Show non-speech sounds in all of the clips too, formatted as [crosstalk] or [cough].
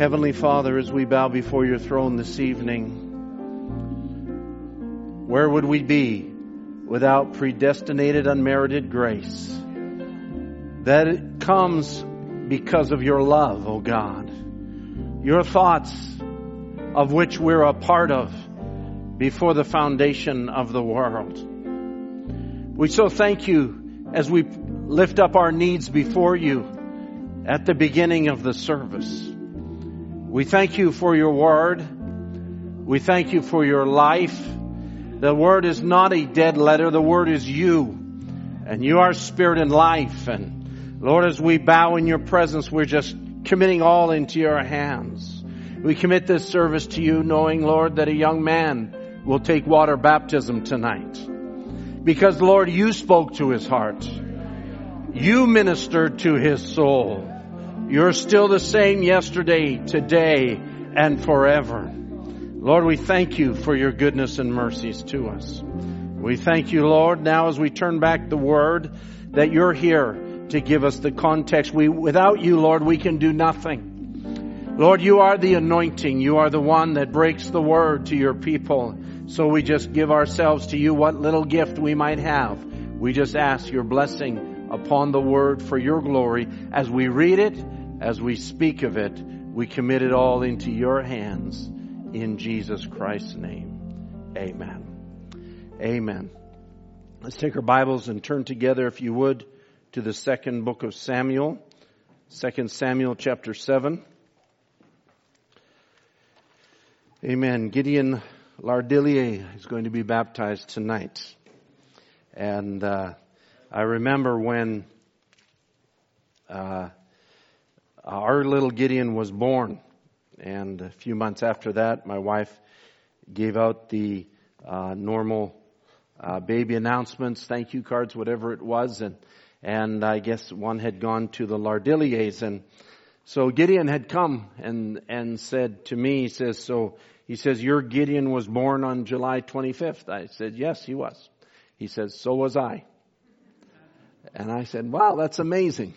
Heavenly Father, as we bow before your throne this evening, where would we be without predestinated, unmerited grace? That it comes because of your love, O oh God. Your thoughts of which we're a part of before the foundation of the world. We so thank you as we lift up our needs before you at the beginning of the service. We thank you for your word. We thank you for your life. The word is not a dead letter. The word is you. And you are spirit and life. And Lord, as we bow in your presence, we're just committing all into your hands. We commit this service to you knowing, Lord, that a young man will take water baptism tonight. Because Lord, you spoke to his heart. You ministered to his soul. You're still the same yesterday, today, and forever. Lord, we thank you for your goodness and mercies to us. We thank you, Lord, now as we turn back the word, that you're here to give us the context. We, without you, Lord, we can do nothing. Lord, you are the anointing. You are the one that breaks the word to your people. So we just give ourselves to you, what little gift we might have. We just ask your blessing upon the word for your glory. As we read it, as we speak of it, we commit it all into your hands. In Jesus Christ's name. Amen. Amen. Let's take our Bibles and turn together, if you would, to the second book of Samuel. Second Samuel chapter 7. Amen. Gideon Lardillier is going to be baptized tonight. And uh, I remember when uh, our little Gideon was born, and a few months after that, my wife gave out the uh, normal uh, baby announcements, thank you cards, whatever it was, and and I guess one had gone to the Lardilliers, and so Gideon had come and and said to me, he says, so he says, your Gideon was born on July 25th. I said, yes, he was. He says, so was I. And I said, wow, that's amazing.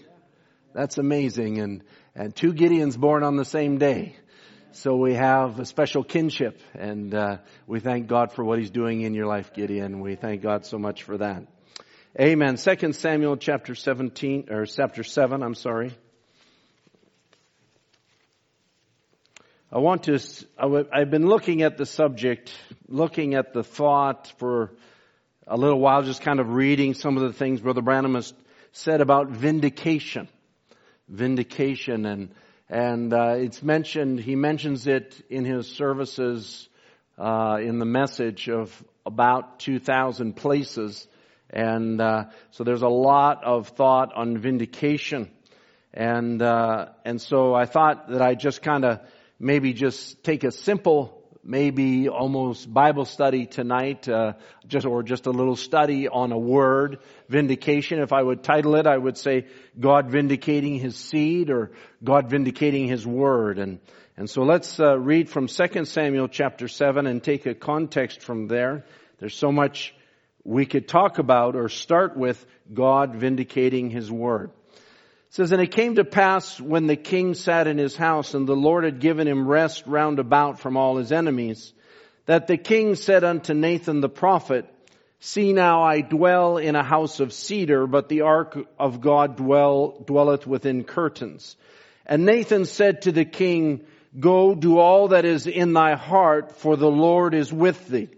That's amazing. And, and two Gideons born on the same day. So we have a special kinship and, uh, we thank God for what he's doing in your life, Gideon. We thank God so much for that. Amen. Second Samuel chapter 17, or chapter 7, I'm sorry. I want to, I've been looking at the subject, looking at the thought for a little while, just kind of reading some of the things Brother Branham has said about vindication. Vindication and, and, uh, it's mentioned, he mentions it in his services, uh, in the message of about 2,000 places. And, uh, so there's a lot of thought on vindication. And, uh, and so I thought that I just kind of maybe just take a simple maybe almost Bible study tonight, uh, just or just a little study on a word, vindication. If I would title it, I would say God vindicating His seed or God vindicating His word. And and so let's uh, read from 2 Samuel chapter seven and take a context from there. There's so much we could talk about or start with God vindicating His word says, And it came to pass when the king sat in his house and the Lord had given him rest round about from all his enemies, that the king said unto Nathan the prophet, See now I dwell in a house of cedar, but the ark of God dwell, dwelleth within curtains. And Nathan said to the king, Go do all that is in thy heart, for the Lord is with thee.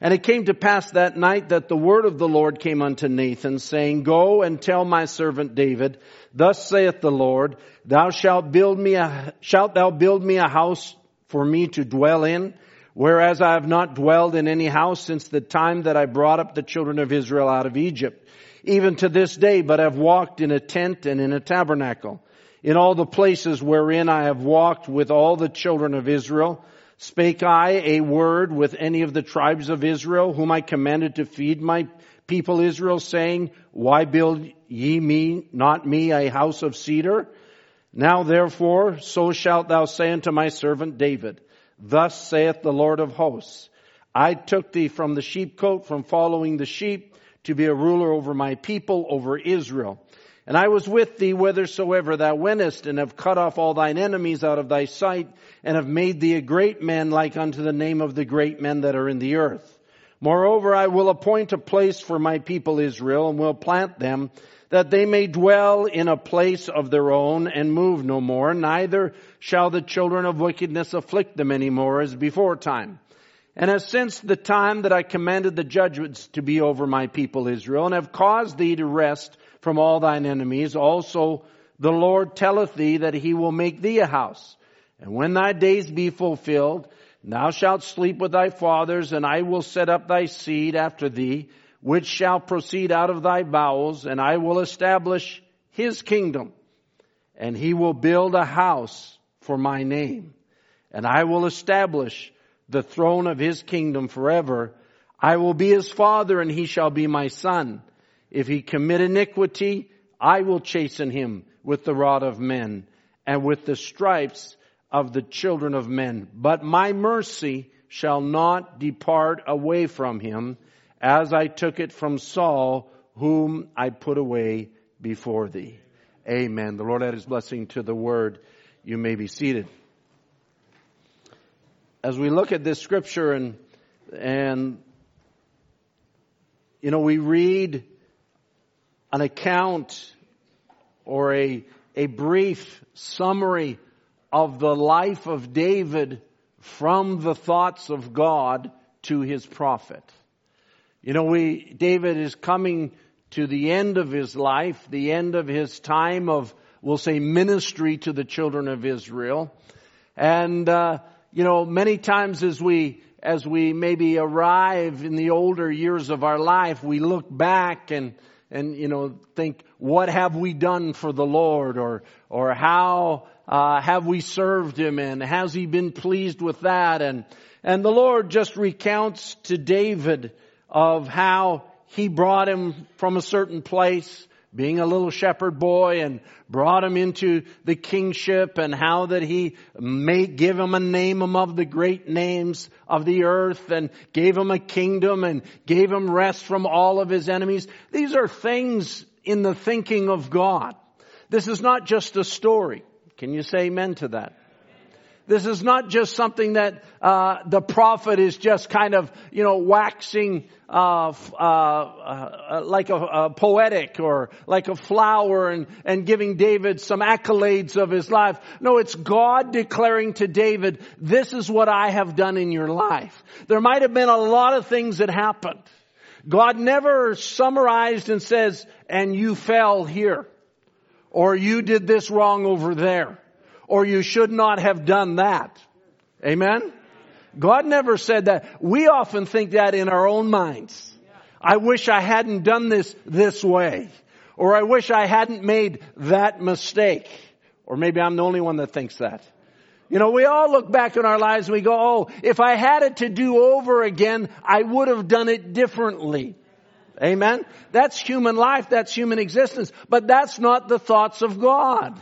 And it came to pass that night that the word of the Lord came unto Nathan, saying, Go and tell my servant David, Thus saith the Lord, Thou shalt build me a, shalt thou build me a house for me to dwell in, whereas I have not dwelled in any house since the time that I brought up the children of Israel out of Egypt, even to this day, but have walked in a tent and in a tabernacle. In all the places wherein I have walked with all the children of Israel, Spake I a word with any of the tribes of Israel, whom I commanded to feed my people Israel, saying, Why build ye me, not me, a house of cedar? Now therefore, so shalt thou say unto my servant David, Thus saith the Lord of hosts, I took thee from the sheepcote, from following the sheep, to be a ruler over my people, over Israel. And I was with thee whithersoever thou wentest, and have cut off all thine enemies out of thy sight, and have made thee a great man like unto the name of the great men that are in the earth. Moreover, I will appoint a place for my people Israel, and will plant them, that they may dwell in a place of their own, and move no more, neither shall the children of wickedness afflict them any more as before time. And as since the time that I commanded the judgments to be over my people Israel, and have caused thee to rest from all thine enemies. Also the Lord telleth thee that he will make thee a house. And when thy days be fulfilled, thou shalt sleep with thy fathers, and I will set up thy seed after thee, which shall proceed out of thy bowels, and I will establish his kingdom. And he will build a house for my name. And I will establish the throne of his kingdom forever. I will be his father, and he shall be my son. If he commit iniquity, I will chasten him with the rod of men and with the stripes of the children of men. But my mercy shall not depart away from him as I took it from Saul, whom I put away before thee. Amen. The Lord add his blessing to the word. You may be seated. As we look at this scripture and, and, you know, we read an account or a, a brief summary of the life of David from the thoughts of God to his prophet. You know, we, David is coming to the end of his life, the end of his time of, we'll say, ministry to the children of Israel. And, uh, you know, many times as we, as we maybe arrive in the older years of our life, we look back and, and you know think what have we done for the Lord? Or or how uh, have we served Him? And has He been pleased with that? And and the Lord just recounts to David of how He brought him from a certain place being a little shepherd boy and brought him into the kingship and how that he may give him a name among the great names of the earth and gave him a kingdom and gave him rest from all of his enemies. These are things in the thinking of God. This is not just a story. Can you say amen to that? This is not just something that uh, the prophet is just kind of, you know, waxing uh, uh, uh, like a, a, poetic or like a flower and, and giving David some accolades of his life. No, it's God declaring to David, this is what I have done in your life. There might have been a lot of things that happened. God never summarized and says, and you fell here, or you did this wrong over there or you should not have done that. Amen? God never said that. We often think that in our own minds. I wish I hadn't done this this way. Or I wish I hadn't made that mistake. Or maybe I'm the only one that thinks that. You know, we all look back in our lives and we go, oh, if I had it to do over again, I would have done it differently. Amen? That's human life, that's human existence, but that's not the thoughts of God.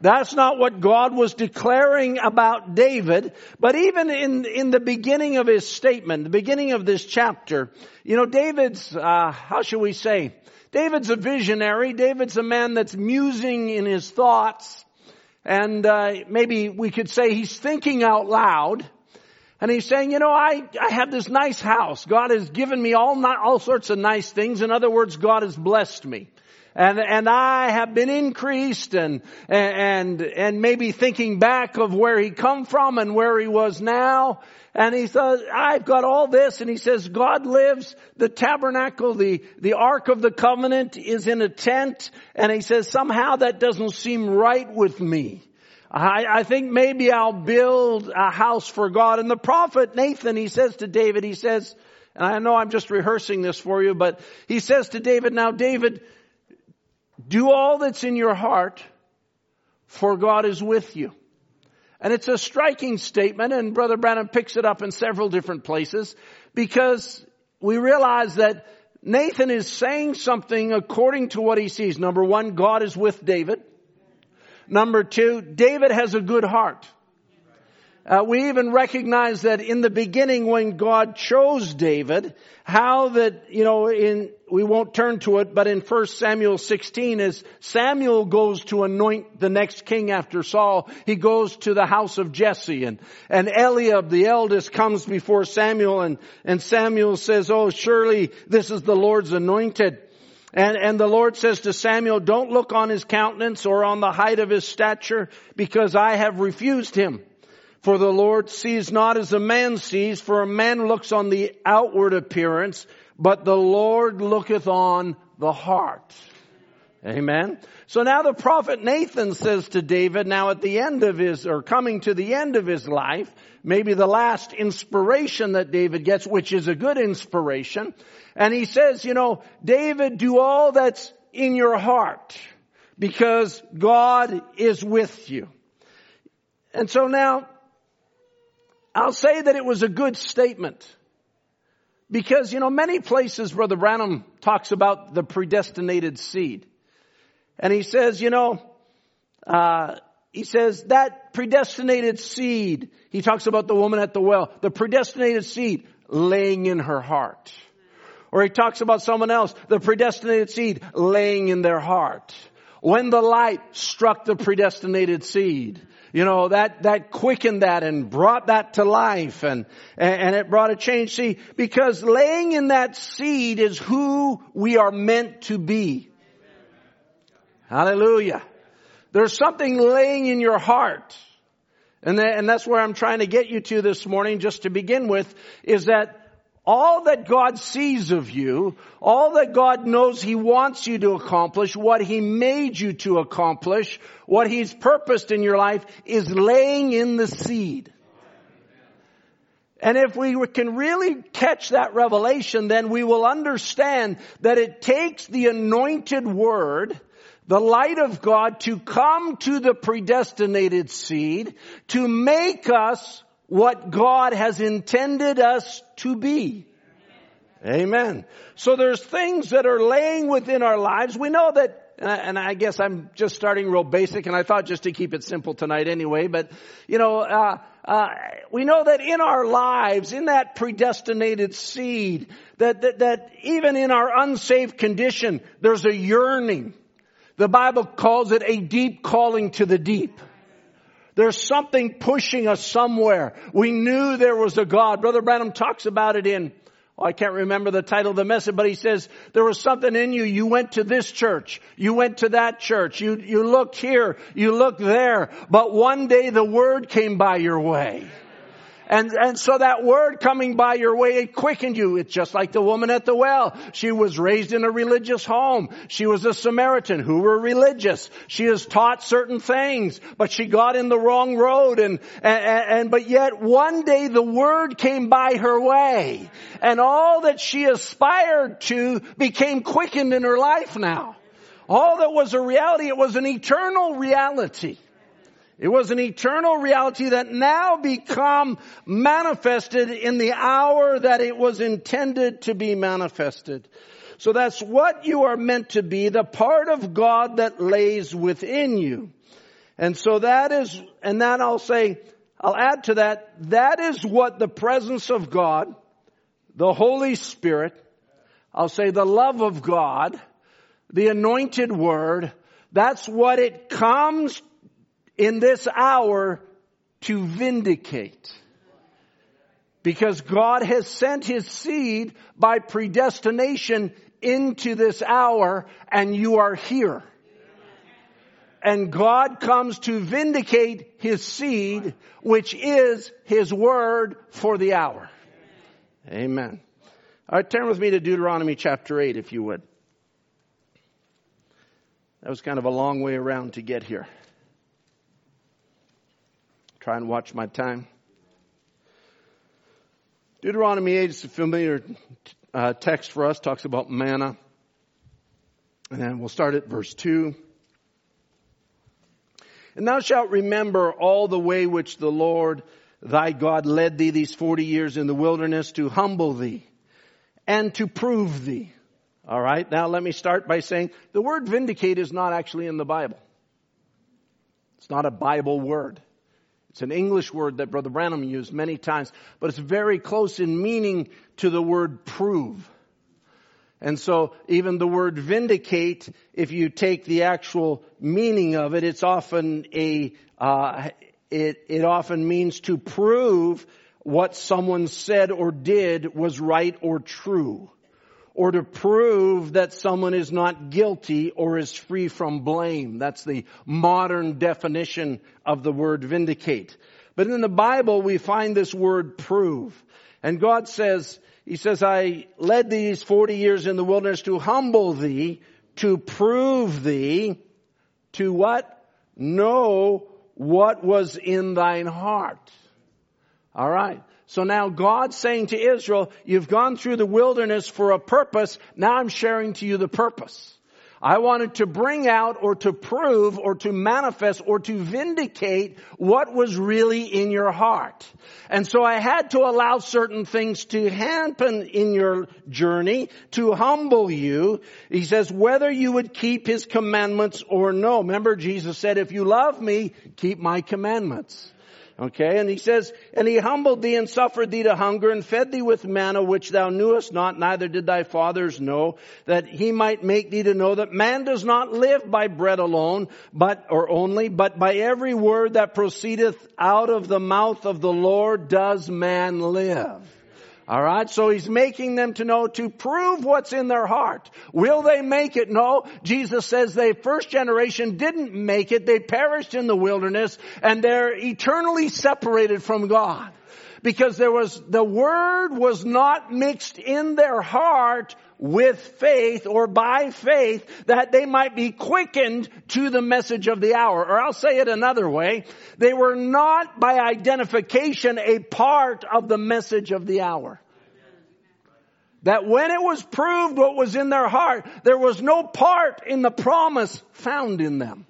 That's not what God was declaring about David. But even in, in the beginning of his statement, the beginning of this chapter, you know, David's, uh, how shall we say? David's a visionary. David's a man that's musing in his thoughts. And, uh, maybe we could say he's thinking out loud. And he's saying, you know, I, I have this nice house. God has given me all, all sorts of nice things. In other words, God has blessed me and and I have been increased and and and maybe thinking back of where he come from and where he was now. And he says I've got all this. And he says God lives. The tabernacle the the ark of the covenant is in a tent. And he says somehow that doesn't seem right with me. I, I think maybe I'll build a house for God. And the prophet Nathan he says to David he says and I know I'm just rehearsing this for you but he says to David now David do all that's in your heart, for God is with you. And it's a striking statement, and Brother Branham picks it up in several different places, because we realize that Nathan is saying something according to what he sees. Number one, God is with David. Number two, David has a good heart. Uh, we even recognize that in the beginning when God chose David, how that, you know, in, we won't turn to it, but in 1 Samuel 16 as Samuel goes to anoint the next king after Saul, he goes to the house of Jesse and, and Eliab, the eldest, comes before Samuel and, and Samuel says, oh, surely this is the Lord's anointed. And, and the Lord says to Samuel, don't look on his countenance or on the height of his stature because I have refused him. For the Lord sees not as a man sees, for a man looks on the outward appearance, but the Lord looketh on the heart. Amen. So now the prophet Nathan says to David, now at the end of his, or coming to the end of his life, maybe the last inspiration that David gets, which is a good inspiration, and he says, you know, David, do all that's in your heart, because God is with you. And so now, I'll say that it was a good statement. Because, you know, many places Brother Branham talks about the predestinated seed. And he says, you know, uh, he says that predestinated seed, he talks about the woman at the well, the predestinated seed laying in her heart. Or he talks about someone else, the predestinated seed laying in their heart. When the light struck the predestinated seed, you know, that, that quickened that and brought that to life and, and it brought a change. See, because laying in that seed is who we are meant to be. Hallelujah. There's something laying in your heart. And, and that's where I'm trying to get you to this morning, just to begin with, is that all that God sees of you, all that God knows He wants you to accomplish, what He made you to accomplish, what He's purposed in your life is laying in the seed. And if we can really catch that revelation, then we will understand that it takes the anointed word, the light of God to come to the predestinated seed to make us what God has intended us to be. Amen. So there's things that are laying within our lives. We know that, and I guess I'm just starting real basic, and I thought just to keep it simple tonight anyway, but, you know, uh, uh, we know that in our lives, in that predestinated seed, that, that, that even in our unsaved condition, there's a yearning. The Bible calls it a deep calling to the deep. There's something pushing us somewhere. We knew there was a God. Brother Branham talks about it in, oh, I can't remember the title of the message, but he says, there was something in you. You went to this church. You went to that church. You, you looked here. You looked there. But one day the word came by your way. And, and so that word coming by your way, it quickened you. It's just like the woman at the well. She was raised in a religious home. She was a Samaritan who were religious. She is taught certain things, but she got in the wrong road and, and, and, but yet one day the word came by her way and all that she aspired to became quickened in her life now. All that was a reality, it was an eternal reality. It was an eternal reality that now become manifested in the hour that it was intended to be manifested. So that's what you are meant to be, the part of God that lays within you. And so that is, and then I'll say, I'll add to that, that is what the presence of God, the Holy Spirit, I'll say the love of God, the anointed word, that's what it comes in this hour to vindicate. Because God has sent His seed by predestination into this hour and you are here. And God comes to vindicate His seed, which is His word for the hour. Amen. All right, turn with me to Deuteronomy chapter 8 if you would. That was kind of a long way around to get here. Try and watch my time. Deuteronomy 8 is a familiar uh, text for us, talks about manna. And then we'll start at verse 2. And thou shalt remember all the way which the Lord thy God led thee these 40 years in the wilderness to humble thee and to prove thee. All right. Now let me start by saying the word vindicate is not actually in the Bible. It's not a Bible word. It's an English word that Brother Branham used many times, but it's very close in meaning to the word prove. And so even the word vindicate, if you take the actual meaning of it, it's often a, uh, it, it often means to prove what someone said or did was right or true. Or to prove that someone is not guilty or is free from blame. That's the modern definition of the word vindicate. But in the Bible we find this word prove. And God says, he says, I led these 40 years in the wilderness to humble thee, to prove thee, to what? Know what was in thine heart. Alright. So now God's saying to Israel, you've gone through the wilderness for a purpose, now I'm sharing to you the purpose. I wanted to bring out or to prove or to manifest or to vindicate what was really in your heart. And so I had to allow certain things to happen in your journey to humble you. He says, whether you would keep his commandments or no. Remember Jesus said, if you love me, keep my commandments. Okay, and he says, and he humbled thee and suffered thee to hunger and fed thee with manna which thou knewest not, neither did thy fathers know, that he might make thee to know that man does not live by bread alone, but, or only, but by every word that proceedeth out of the mouth of the Lord does man live. Alright, so he's making them to know to prove what's in their heart. Will they make it? No. Jesus says the first generation didn't make it. They perished in the wilderness and they're eternally separated from God. Because there was, the word was not mixed in their heart with faith or by faith that they might be quickened to the message of the hour. Or I'll say it another way. They were not by identification a part of the message of the hour. That when it was proved what was in their heart, there was no part in the promise found in them.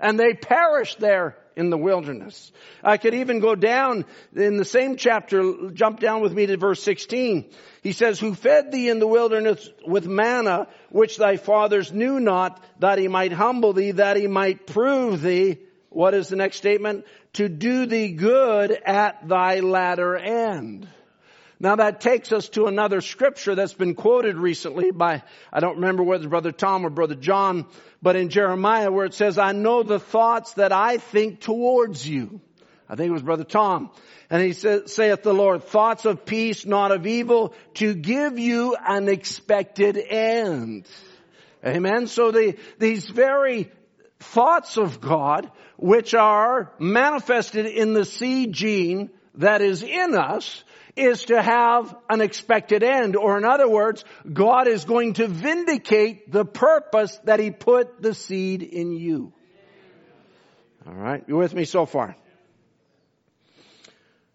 And they perished there in the wilderness. I could even go down in the same chapter, jump down with me to verse 16. He says, who fed thee in the wilderness with manna, which thy fathers knew not, that he might humble thee, that he might prove thee. What is the next statement? To do thee good at thy latter end. Now that takes us to another scripture that's been quoted recently by, I don't remember whether Brother Tom or Brother John, but in Jeremiah where it says, I know the thoughts that I think towards you. I think it was Brother Tom. And he saith the Lord, thoughts of peace, not of evil, to give you an expected end. Amen. So the, these very thoughts of God, which are manifested in the seed gene that is in us, is to have an expected end. Or in other words, God is going to vindicate the purpose that He put the seed in you. Alright, you with me so far?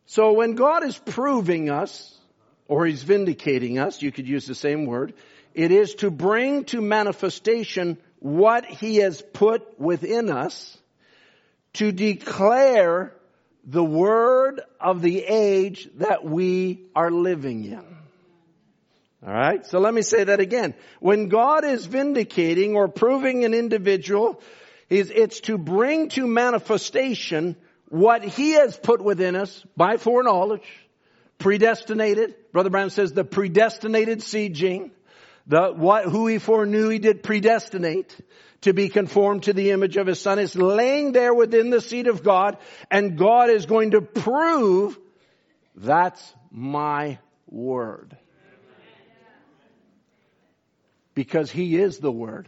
So when God is proving us, or He's vindicating us, you could use the same word, it is to bring to manifestation what He has put within us, to declare the word of the age that we are living in. Alright, so let me say that again. When God is vindicating or proving an individual, it's to bring to manifestation what He has put within us by foreknowledge, predestinated. Brother Branham says the predestinated seed gene. The, what, who He foreknew He did predestinate to be conformed to the image of his son is laying there within the seed of God and God is going to prove that's my word. Because he is the word.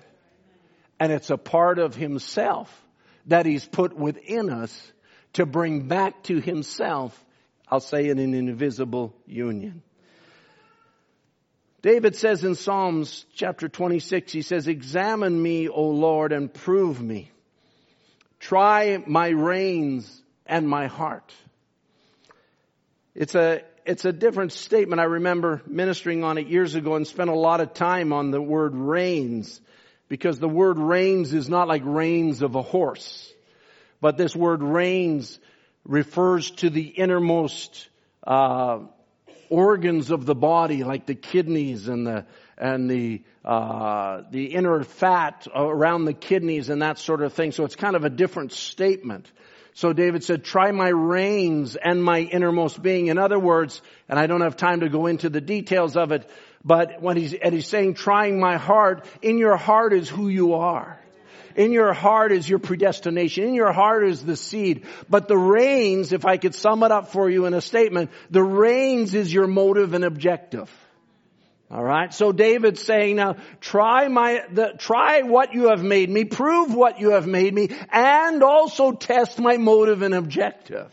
And it's a part of himself that he's put within us to bring back to himself, I'll say it in an invisible union. David says in Psalms chapter 26, he says, examine me, O Lord, and prove me. Try my reins and my heart. It's a, it's a different statement. I remember ministering on it years ago and spent a lot of time on the word reins because the word reins is not like reins of a horse, but this word reins refers to the innermost, uh, organs of the body, like the kidneys and the and the uh, the inner fat around the kidneys and that sort of thing. So it's kind of a different statement. So David said, try my reins and my innermost being. In other words, and I don't have time to go into the details of it, but when he's, and he's saying trying my heart, in your heart is who you are. In your heart is your predestination. In your heart is the seed. But the reins, if I could sum it up for you in a statement, the reins is your motive and objective. All right. So David's saying now, try my, the, try what you have made me, prove what you have made me, and also test my motive and objective.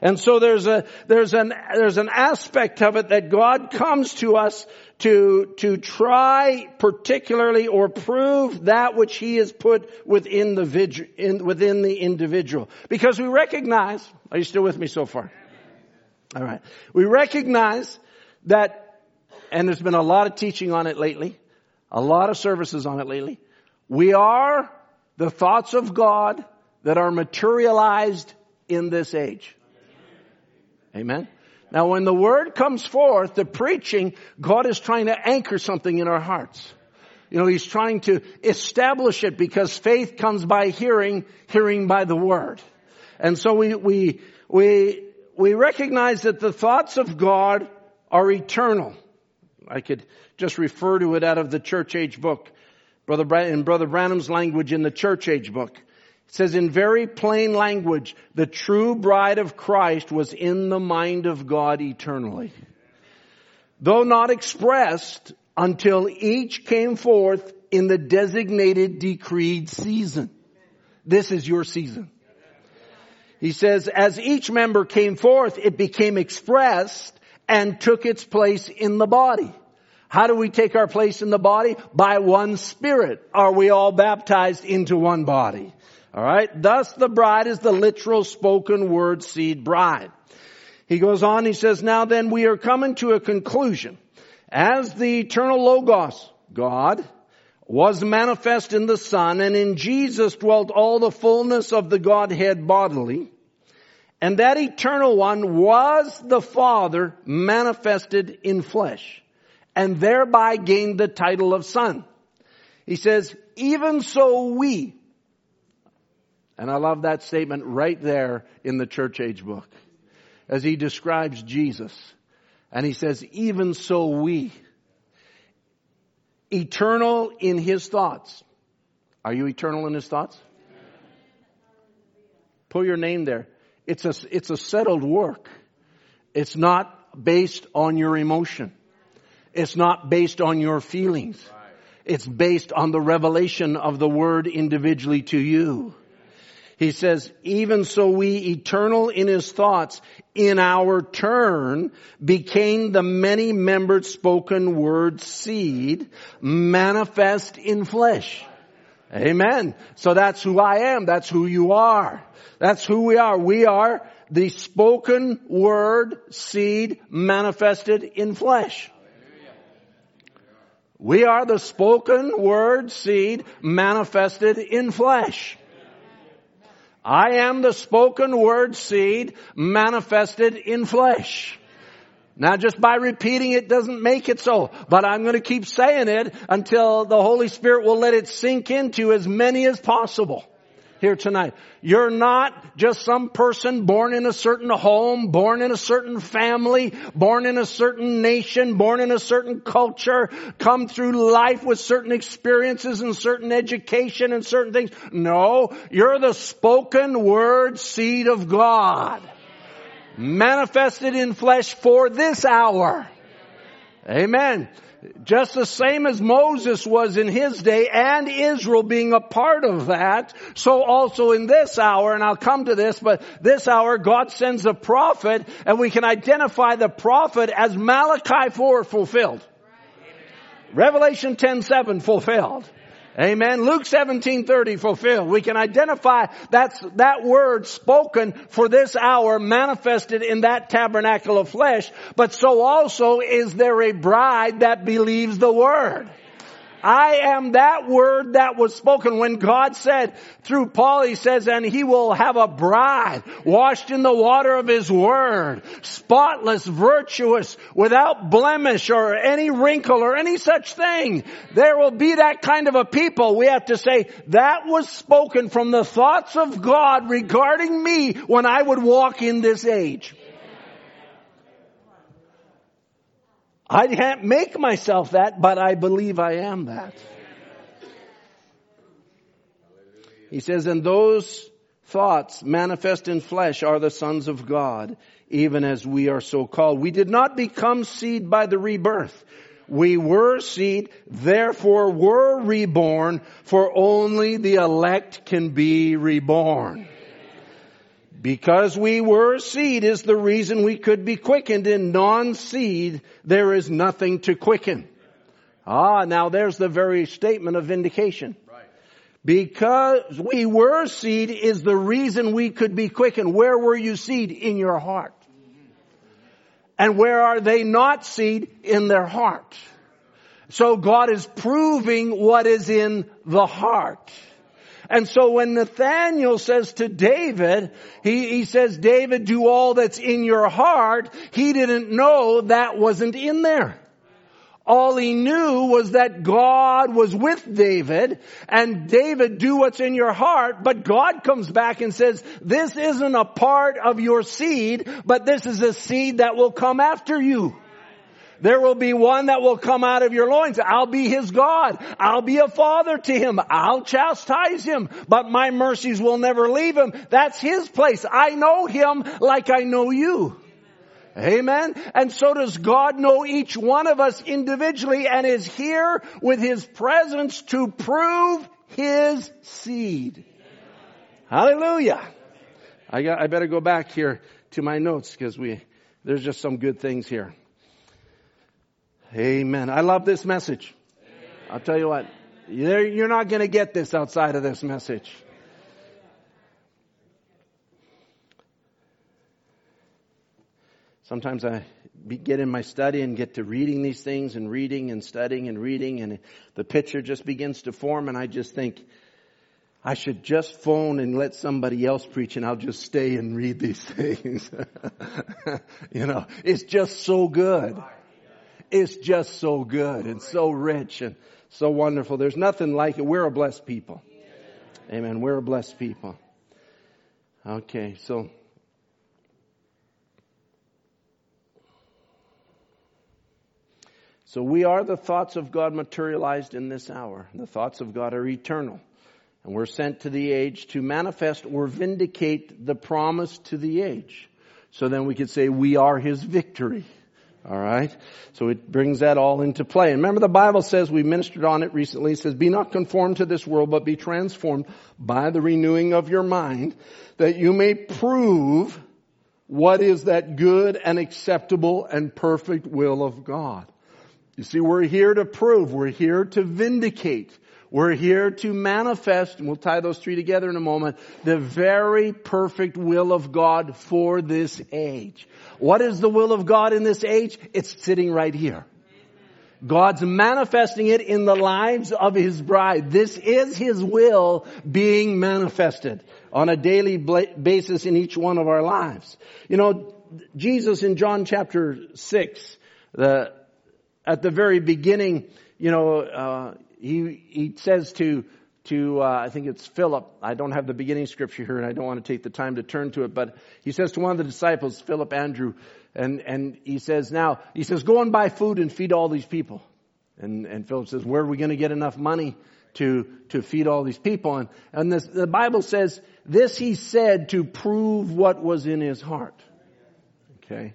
And so there's a, there's an, there's an aspect of it that God comes to us to, to try particularly or prove that which He has put within the, in, within the individual. Because we recognize, are you still with me so far? Alright. We recognize that, and there's been a lot of teaching on it lately, a lot of services on it lately, we are the thoughts of God that are materialized in this age. Amen. Now when the word comes forth, the preaching, God is trying to anchor something in our hearts. You know, He's trying to establish it because faith comes by hearing, hearing by the word. And so we, we, we, we recognize that the thoughts of God are eternal. I could just refer to it out of the church age book. Brother, in Brother Branham's language in the church age book. It says in very plain language, the true bride of Christ was in the mind of God eternally. Though not expressed until each came forth in the designated decreed season. This is your season. He says, as each member came forth, it became expressed and took its place in the body. How do we take our place in the body? By one spirit. Are we all baptized into one body? Alright? Thus the bride is the literal spoken word seed bride. He goes on, he says, now then we are coming to a conclusion. As the eternal Logos, God, was manifest in the Son, and in Jesus dwelt all the fullness of the Godhead bodily, and that eternal one was the Father manifested in flesh, and thereby gained the title of Son. He says, even so we, and I love that statement right there in the church age book as he describes Jesus. And he says, even so we, eternal in his thoughts. Are you eternal in his thoughts? Put your name there. It's a, it's a settled work. It's not based on your emotion. It's not based on your feelings. It's based on the revelation of the word individually to you. He says, even so we eternal in his thoughts in our turn became the many membered spoken word seed manifest in flesh. Amen. So that's who I am. That's who you are. That's who we are. We are the spoken word seed manifested in flesh. We are the spoken word seed manifested in flesh. I am the spoken word seed manifested in flesh. Now just by repeating it doesn't make it so, but I'm going to keep saying it until the Holy Spirit will let it sink into as many as possible here tonight. You're not just some person born in a certain home, born in a certain family, born in a certain nation, born in a certain culture, come through life with certain experiences and certain education and certain things. No, you're the spoken word seed of God. Manifested in flesh for this hour. Amen. Just the same as Moses was in his day and Israel being a part of that, so also in this hour, and I'll come to this, but this hour God sends a prophet and we can identify the prophet as Malachi 4 fulfilled. Revelation 10 7 fulfilled. Amen. Luke 1730 fulfilled. We can identify that's, that word spoken for this hour manifested in that tabernacle of flesh, but so also is there a bride that believes the word. I am that word that was spoken when God said through Paul, he says, and he will have a bride washed in the water of his word, spotless, virtuous, without blemish or any wrinkle or any such thing. There will be that kind of a people. We have to say that was spoken from the thoughts of God regarding me when I would walk in this age. I can't make myself that, but I believe I am that. He says, and those thoughts manifest in flesh are the sons of God, even as we are so called. We did not become seed by the rebirth. We were seed, therefore were reborn, for only the elect can be reborn. Because we were seed is the reason we could be quickened. In non-seed, there is nothing to quicken. Ah, now there's the very statement of vindication. Because we were seed is the reason we could be quickened. Where were you seed? In your heart. And where are they not seed? In their heart. So God is proving what is in the heart. And so when Nathaniel says to David, he, he says, David, do all that's in your heart, he didn't know that wasn't in there. All he knew was that God was with David and David do what's in your heart, but God comes back and says, this isn't a part of your seed, but this is a seed that will come after you. There will be one that will come out of your loins. I'll be his God. I'll be a father to him. I'll chastise him, but my mercies will never leave him. That's his place. I know him like I know you. Amen. And so does God know each one of us individually and is here with his presence to prove his seed. Hallelujah. I got, I better go back here to my notes because we, there's just some good things here. Amen. I love this message. I'll tell you what, you're not going to get this outside of this message. Sometimes I get in my study and get to reading these things and reading and studying and reading and the picture just begins to form and I just think, I should just phone and let somebody else preach and I'll just stay and read these [laughs] things. [laughs] you know, it's just so good. It's just so good and so rich and so wonderful. There's nothing like it. We're a blessed people. Amen. We're a blessed people. Okay, so So we are the thoughts of God materialized in this hour. The thoughts of God are eternal. And we're sent to the age to manifest or vindicate the promise to the age. So then we could say we are His victory. Alright? So it brings that all into play. And remember the Bible says, we ministered on it recently, it says, be not conformed to this world, but be transformed by the renewing of your mind, that you may prove what is that good and acceptable and perfect will of God. You see, we're here to prove, we're here to vindicate, we're here to manifest, and we'll tie those three together in a moment, the very perfect will of God for this age. What is the will of God in this age? It's sitting right here. God's manifesting it in the lives of His bride. This is His will being manifested on a daily basis in each one of our lives. You know, Jesus in John chapter 6, the, at the very beginning, you know, uh, he, he says to, to, uh, I think it's Philip. I don't have the beginning scripture here and I don't want to take the time to turn to it, but he says to one of the disciples, Philip Andrew, and, and he says, now, he says, go and buy food and feed all these people. And, and Philip says, where are we going to get enough money to, to feed all these people? And, and this, the Bible says, this he said to prove what was in his heart. Okay.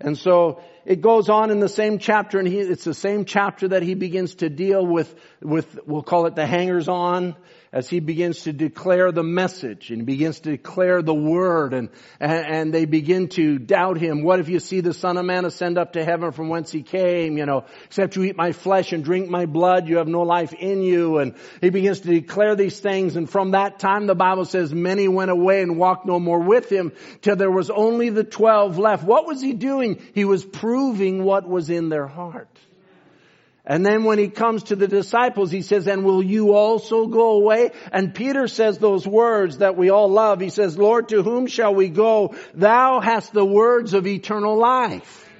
And so it goes on in the same chapter and he, it's the same chapter that he begins to deal with, with, we'll call it the hangers on as he begins to declare the message and begins to declare the word and, and, they begin to doubt him. What if you see the son of man ascend up to heaven from whence he came? You know, except you eat my flesh and drink my blood, you have no life in you. And he begins to declare these things. And from that time, the Bible says many went away and walked no more with him till there was only the twelve left. What was he doing? He was proving what was in their heart. And then when he comes to the disciples, he says, and will you also go away? And Peter says those words that we all love. He says, Lord, to whom shall we go? Thou hast the words of eternal life.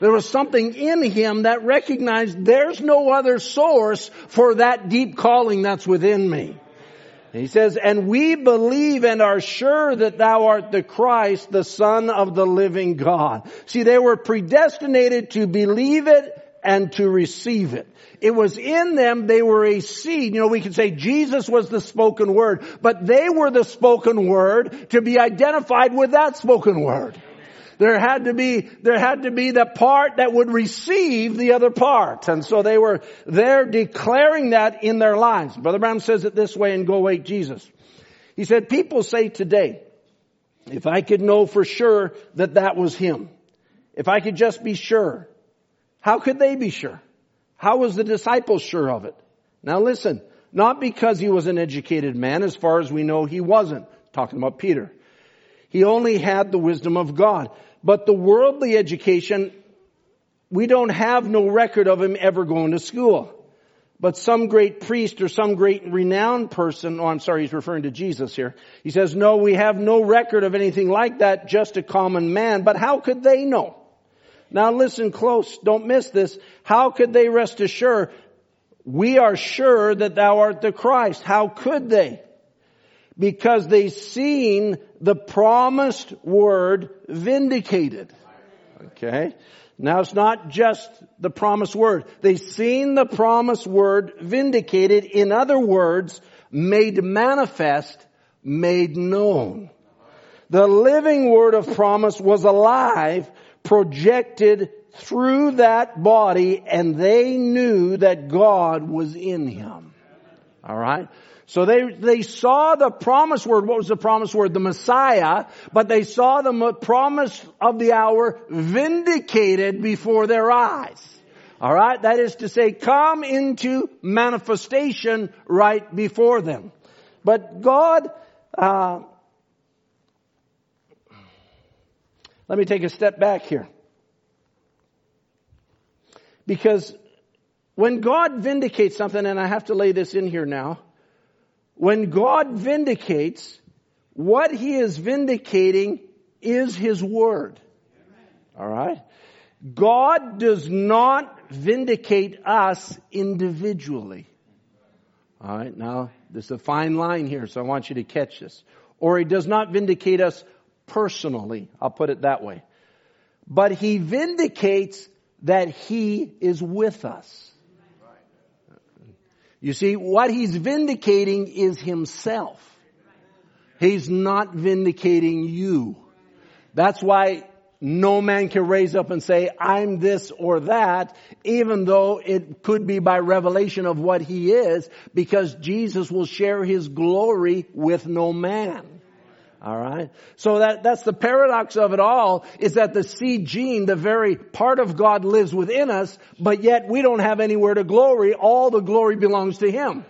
There was something in him that recognized there's no other source for that deep calling that's within me. He says, and we believe and are sure that thou art the Christ, the Son of the living God. See, they were predestinated to believe it and to receive it. It was in them, they were a seed. You know, we could say Jesus was the spoken word, but they were the spoken word to be identified with that spoken word. There had to be, there had to be the part that would receive the other part. And so they were there declaring that in their lives. Brother Branham says it this way in Go Wake Jesus. He said, people say today, if I could know for sure that that was him, if I could just be sure, how could they be sure? How was the disciples sure of it? Now listen, not because he was an educated man, as far as we know he wasn't, talking about Peter. He only had the wisdom of God. But the worldly education, we don't have no record of him ever going to school. But some great priest or some great renowned person, oh I'm sorry, he's referring to Jesus here. He says, no, we have no record of anything like that, just a common man. But how could they know? Now listen close, don't miss this. How could they rest assured? We are sure that thou art the Christ. How could they? because they seen the promised word vindicated. Okay? Now it's not just the promised word. They seen the promised word vindicated. In other words, made manifest, made known. The living word of promise was alive, projected through that body, and they knew that God was in him. Alright? So they, they saw the promised word. What was the promised word? The Messiah. But they saw the promise of the hour vindicated before their eyes. Alright? That is to say, come into manifestation right before them. But God, uh, let me take a step back here. Because when God vindicates something, and I have to lay this in here now, when God vindicates, what He is vindicating is His Word. Alright? God does not vindicate us individually. Alright, now there's a fine line here, so I want you to catch this. Or He does not vindicate us personally. I'll put it that way. But He vindicates that He is with us. You see, what he's vindicating is himself. He's not vindicating you. That's why no man can raise up and say, I'm this or that, even though it could be by revelation of what he is, because Jesus will share his glory with no man. Alright? So that, that's the paradox of it all, is that the seed gene, the very part of God lives within us, but yet we don't have anywhere to glory. All the glory belongs to Him.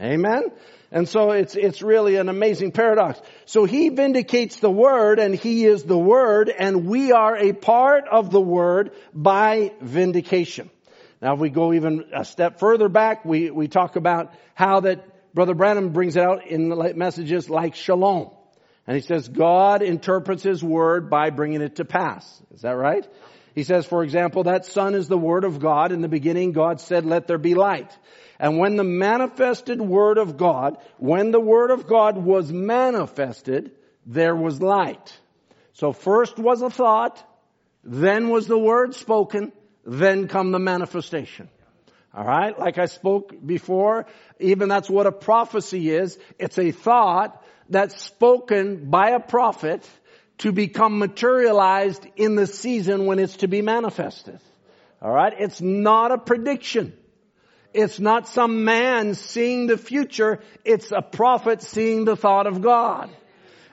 Amen? And so it's, it's really an amazing paradox. So He vindicates the Word and He is the Word and we are a part of the Word by vindication. Now if we go even a step further back, we, we talk about how that Brother Branham brings it out in the messages like shalom. And he says God interprets his word by bringing it to pass. Is that right? He says, for example, that son is the word of God. In the beginning, God said, let there be light. And when the manifested word of God, when the word of God was manifested, there was light. So first was a thought, then was the word spoken, then come the manifestation. Alright? Like I spoke before, even that's what a prophecy is. It's a thought that's spoken by a prophet to become materialized in the season when it's to be manifested. Alright? It's not a prediction. It's not some man seeing the future. It's a prophet seeing the thought of God.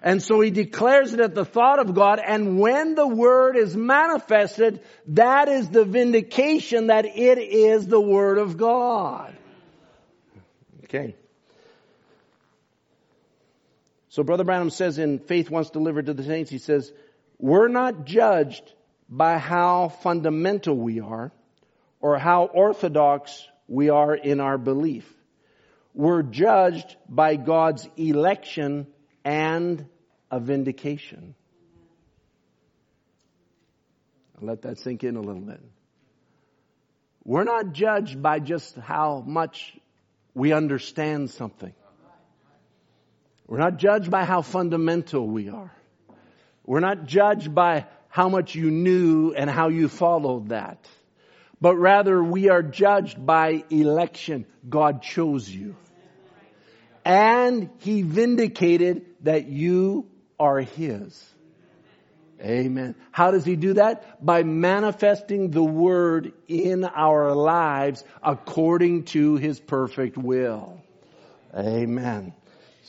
And so he declares it at the thought of God, and when the word is manifested, that is the vindication that it is the word of God. Okay. So Brother Branham says in Faith Once Delivered to the Saints, he says, we're not judged by how fundamental we are or how orthodox we are in our belief. We're judged by God's election and a vindication. Let that sink in a little bit. We're not judged by just how much we understand something. We're not judged by how fundamental we are. We're not judged by how much you knew and how you followed that. But rather we are judged by election. God chose you. And He vindicated that you are His. Amen. How does He do that? By manifesting the Word in our lives according to His perfect will. Amen.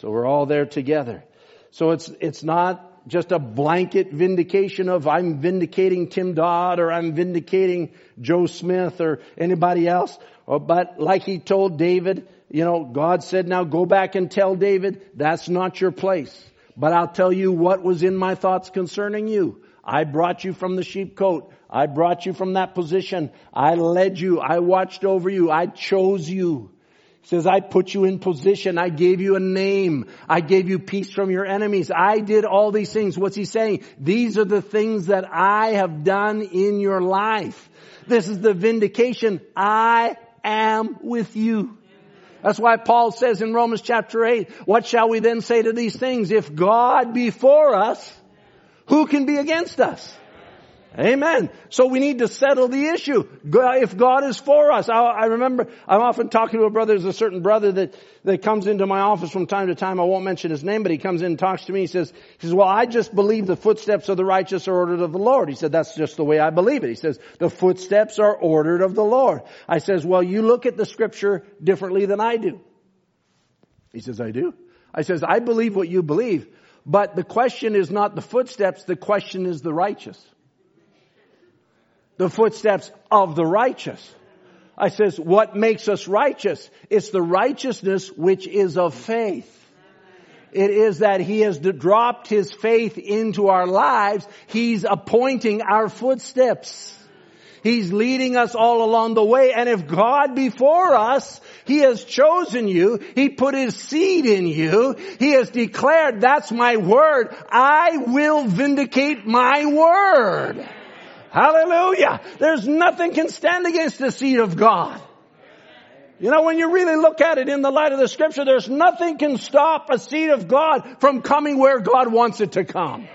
So we're all there together. So it's, it's not just a blanket vindication of I'm vindicating Tim Dodd or I'm vindicating Joe Smith or anybody else. Uh, but like he told David, you know, God said, now go back and tell David, that's not your place. But I'll tell you what was in my thoughts concerning you. I brought you from the sheepcote. I brought you from that position. I led you. I watched over you. I chose you. Says, I put you in position. I gave you a name. I gave you peace from your enemies. I did all these things. What's he saying? These are the things that I have done in your life. This is the vindication. I am with you. That's why Paul says in Romans chapter 8, what shall we then say to these things? If God be for us, who can be against us? Amen. So we need to settle the issue. If God is for us, I, remember I'm often talking to a brother. There's a certain brother that that comes into my office from time to time. I won't mention his name, but he comes in and talks to me. He says, he says, "Well, I just believe the footsteps of the righteous are ordered of the Lord." He said, "That's just the way I believe it." He says, "The footsteps are ordered of the Lord." I says, "Well, you look at the Scripture differently than I do." He says, "I do." I says, "I believe what you believe." But the question is not the footsteps, the question is the righteous the footsteps of the righteous. I says, what makes us righteous? It's the righteousness which is of faith. It is that He has dropped His faith into our lives. He's appointing our footsteps. He's leading us all along the way. And if God before us, He has chosen you. He put His seed in you. He has declared, that's my word. I will vindicate my word. Hallelujah. There's nothing can stand against the seed of God. You know, when you really look at it in the light of the scripture, there's nothing can stop a seed of God from coming where God wants it to come.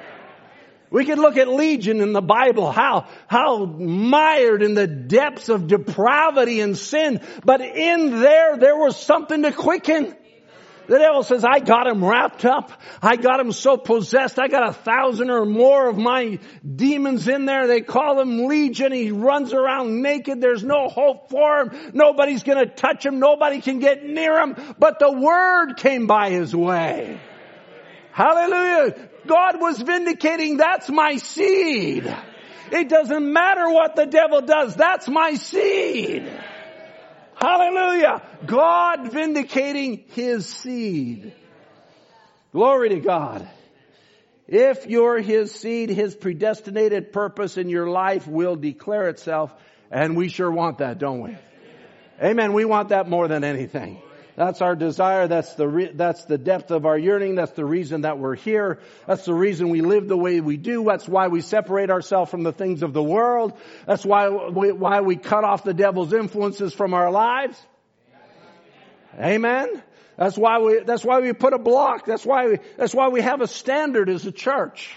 We could look at Legion in the Bible, how, how mired in the depths of depravity and sin, but in there, there was something to quicken. The devil says, I got him wrapped up. I got him so possessed. I got a thousand or more of my demons in there. They call him Legion. He runs around naked. There's no hope for him. Nobody's going to touch him. Nobody can get near him. But the word came by his way. Hallelujah. God was vindicating, that's my seed. It doesn't matter what the devil does. That's my seed. Hallelujah. God vindicating His seed. Glory to God. If you're His seed, His predestinated purpose in your life will declare itself. And we sure want that, don't we? Amen. We want that more than anything. That's our desire. That's the, re- that's the depth of our yearning. That's the reason that we're here. That's the reason we live the way we do. That's why we separate ourselves from the things of the world. That's why we, why we cut off the devil's influences from our lives. Amen. That's why we, that's why we put a block. That's why we, that's why we have a standard as a church.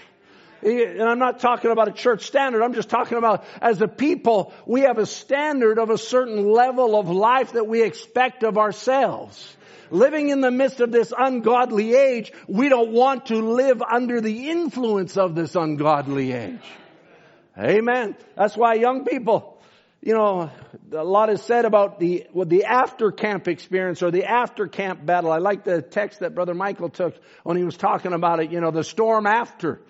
And I'm not talking about a church standard. I'm just talking about as a people, we have a standard of a certain level of life that we expect of ourselves. Living in the midst of this ungodly age, we don't want to live under the influence of this ungodly age. Amen. That's why young people, you know, a lot is said about the, the after camp experience or the after camp battle. I like the text that Brother Michael took when he was talking about it, you know, the storm after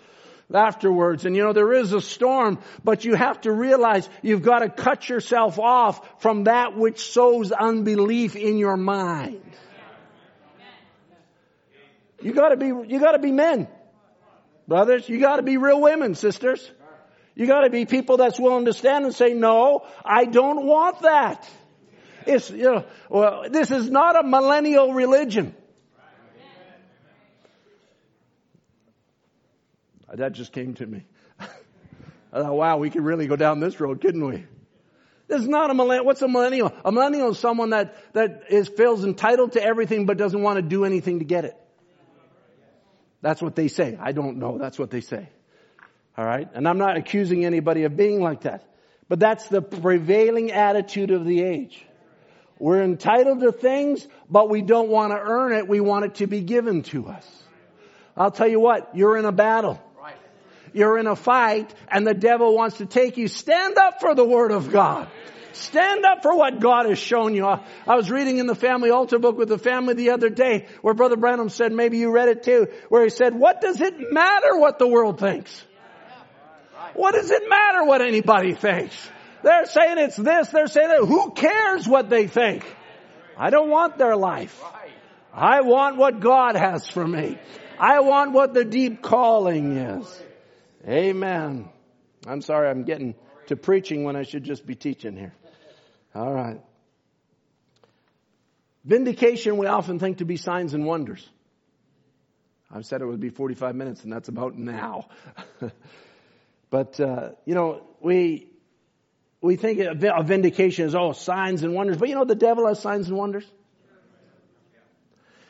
afterwards. And you know, there is a storm, but you have to realize you've got to cut yourself off from that which sows unbelief in your mind. You gotta be, you gotta be men. Brothers, you gotta be real women, sisters. You gotta be people that's willing to stand and say, no, I don't want that. It's, you know, well, this is not a millennial religion. That just came to me. I thought, wow, we could really go down this road, couldn't we? This is not a millennial. What's a millennial? A millennial is someone that, that is, feels entitled to everything but doesn't want to do anything to get it. That's what they say. I don't know. That's what they say. Alright? And I'm not accusing anybody of being like that. But that's the prevailing attitude of the age. We're entitled to things, but we don't want to earn it. We want it to be given to us. I'll tell you what, you're in a battle. You're in a fight and the devil wants to take you. Stand up for the word of God. Stand up for what God has shown you. I was reading in the family altar book with the family the other day where Brother Branham said, maybe you read it too, where he said, what does it matter what the world thinks? What does it matter what anybody thinks? They're saying it's this, they're saying that. Who cares what they think? I don't want their life. I want what God has for me. I want what the deep calling is. Amen. I'm sorry I'm getting to preaching when I should just be teaching here. All right. Vindication we often think to be signs and wonders. I've said it would be 45 minutes and that's about now. [laughs] but, uh, you know, we, we think a vindication is, oh, signs and wonders. But you know, the devil has signs and wonders.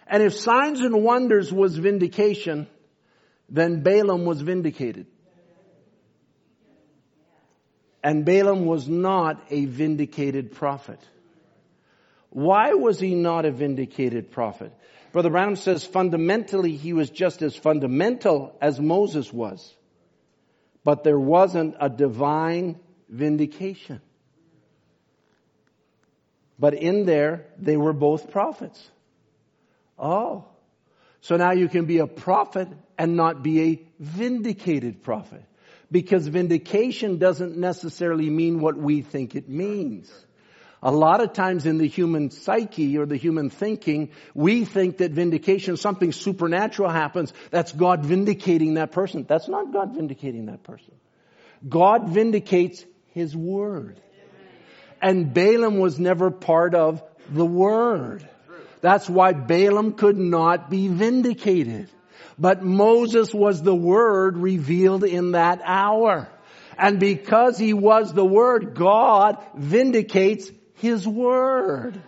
And if signs and wonders was vindication, then Balaam was vindicated. And Balaam was not a vindicated prophet. Why was he not a vindicated prophet? Brother Branham says fundamentally he was just as fundamental as Moses was. But there wasn't a divine vindication. But in there, they were both prophets. Oh. So now you can be a prophet and not be a vindicated prophet. Because vindication doesn't necessarily mean what we think it means. A lot of times in the human psyche or the human thinking, we think that vindication, something supernatural happens, that's God vindicating that person. That's not God vindicating that person. God vindicates His Word. And Balaam was never part of the Word. That's why Balaam could not be vindicated. But Moses was the Word revealed in that hour. And because he was the Word, God vindicates His Word.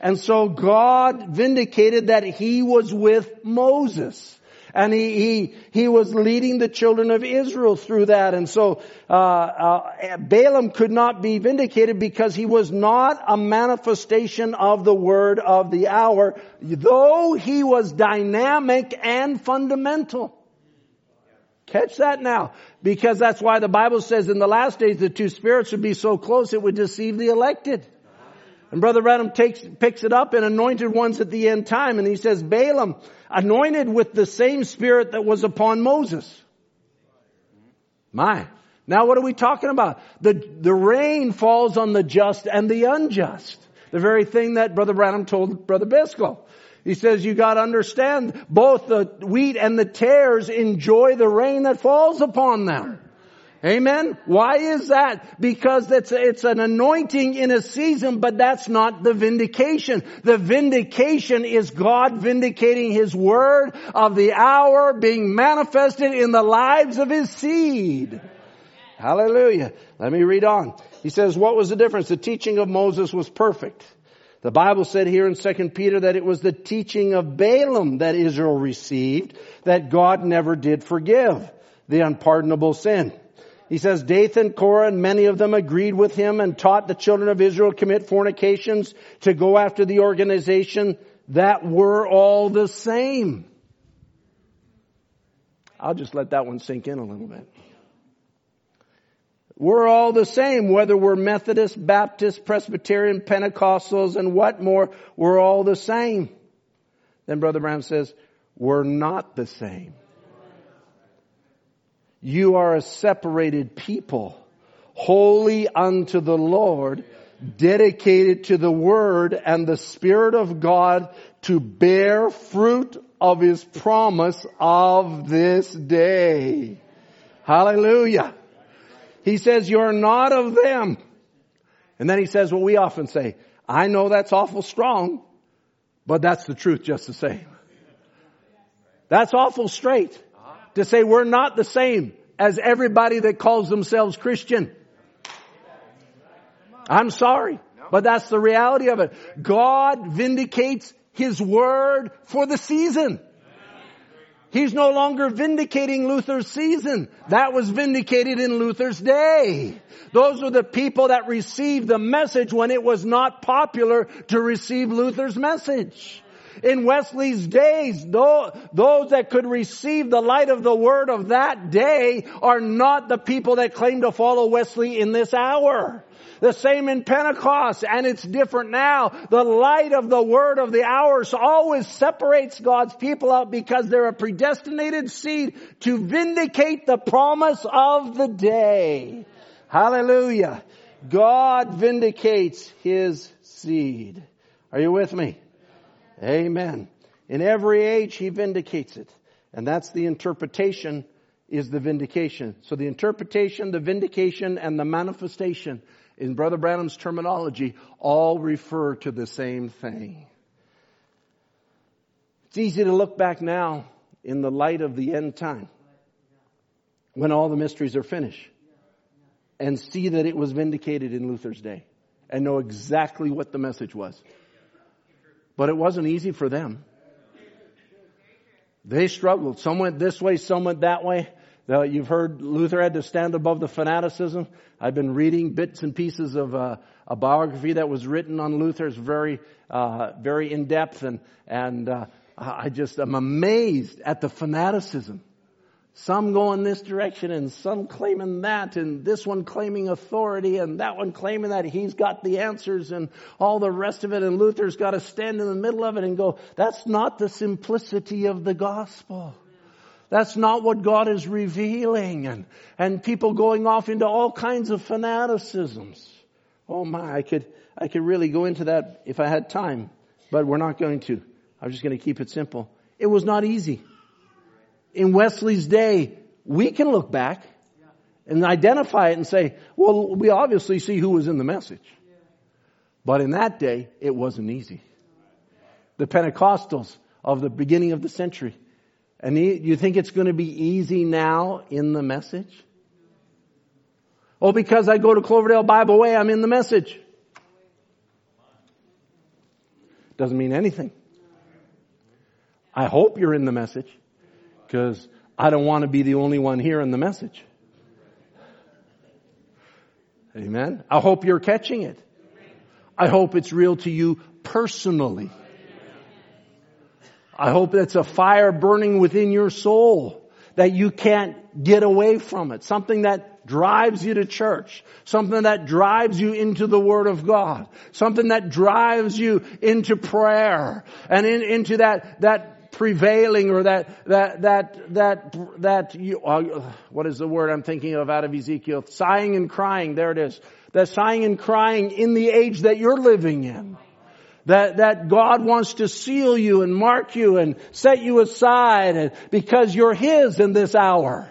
And so God vindicated that He was with Moses and he, he, he was leading the children of Israel through that. And so, uh, uh, Balaam could not be vindicated because he was not a manifestation of the word of the hour, though he was dynamic and fundamental. Catch that now. Because that's why the Bible says in the last days the two spirits would be so close it would deceive the elected. And Brother Branham takes, picks it up in anointed ones at the end time and he says, Balaam, anointed with the same spirit that was upon Moses. My. Now what are we talking about? The, the rain falls on the just and the unjust. The very thing that Brother Branham told Brother Biscoe. He says you gotta understand both the wheat and the tares enjoy the rain that falls upon them. Amen. Why is that? Because it's, it's an anointing in a season, but that's not the vindication. The vindication is God vindicating His word of the hour being manifested in the lives of His seed. Hallelujah. Let me read on. He says, what was the difference? The teaching of Moses was perfect. The Bible said here in 2 Peter that it was the teaching of Balaam that Israel received that God never did forgive the unpardonable sin. He says, Dathan, Korah, and many of them agreed with him and taught the children of Israel commit fornications to go after the organization that were all the same. I'll just let that one sink in a little bit. We're all the same, whether we're Methodist, Baptist, Presbyterian, Pentecostals, and what more, we're all the same. Then Brother Branham says, we're not the same. You are a separated people, holy unto the Lord, dedicated to the Word and the Spirit of God to bear fruit of His promise of this day. Hallelujah. He says, you're not of them. And then he says what we often say, I know that's awful strong, but that's the truth just the same. That's awful straight to say we're not the same as everybody that calls themselves Christian. I'm sorry, but that's the reality of it. God vindicates His word for the season. He's no longer vindicating Luther's season. That was vindicated in Luther's day. Those were the people that received the message when it was not popular to receive Luther's message. In Wesley's days, those that could receive the light of the word of that day are not the people that claim to follow Wesley in this hour. The same in Pentecost, and it's different now. The light of the word of the hours always separates God's people out because they're a predestinated seed to vindicate the promise of the day. Hallelujah. God vindicates his seed. Are you with me? Amen. In every age, he vindicates it. And that's the interpretation is the vindication. So the interpretation, the vindication, and the manifestation in Brother Branham's terminology, all refer to the same thing. It's easy to look back now in the light of the end time when all the mysteries are finished and see that it was vindicated in Luther's day and know exactly what the message was. But it wasn't easy for them. They struggled. Some went this way, some went that way. You've heard Luther had to stand above the fanaticism. I've been reading bits and pieces of uh, a biography that was written on Luther. It's very, uh, very in depth, and and uh, I just am amazed at the fanaticism. Some going this direction, and some claiming that, and this one claiming authority, and that one claiming that he's got the answers, and all the rest of it. And Luther's got to stand in the middle of it and go, "That's not the simplicity of the gospel." That's not what God is revealing and, and people going off into all kinds of fanaticisms. Oh my, I could, I could really go into that if I had time, but we're not going to. I'm just going to keep it simple. It was not easy. In Wesley's day, we can look back and identify it and say, well, we obviously see who was in the message. But in that day, it wasn't easy. The Pentecostals of the beginning of the century, and you think it's going to be easy now in the message? Oh, because I go to Cloverdale Bible Way, I'm in the message. Doesn't mean anything. I hope you're in the message because I don't want to be the only one here in the message. Amen. I hope you're catching it. I hope it's real to you personally. I hope it's a fire burning within your soul that you can't get away from it. Something that drives you to church. Something that drives you into the Word of God. Something that drives you into prayer and in, into that, that prevailing or that, that, that, that, that, you, uh, what is the word I'm thinking of out of Ezekiel? Sighing and crying. There it is. That sighing and crying in the age that you're living in. That, that God wants to seal you and mark you and set you aside and, because you're His in this hour.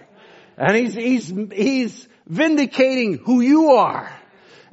And He's, He's, He's vindicating who you are.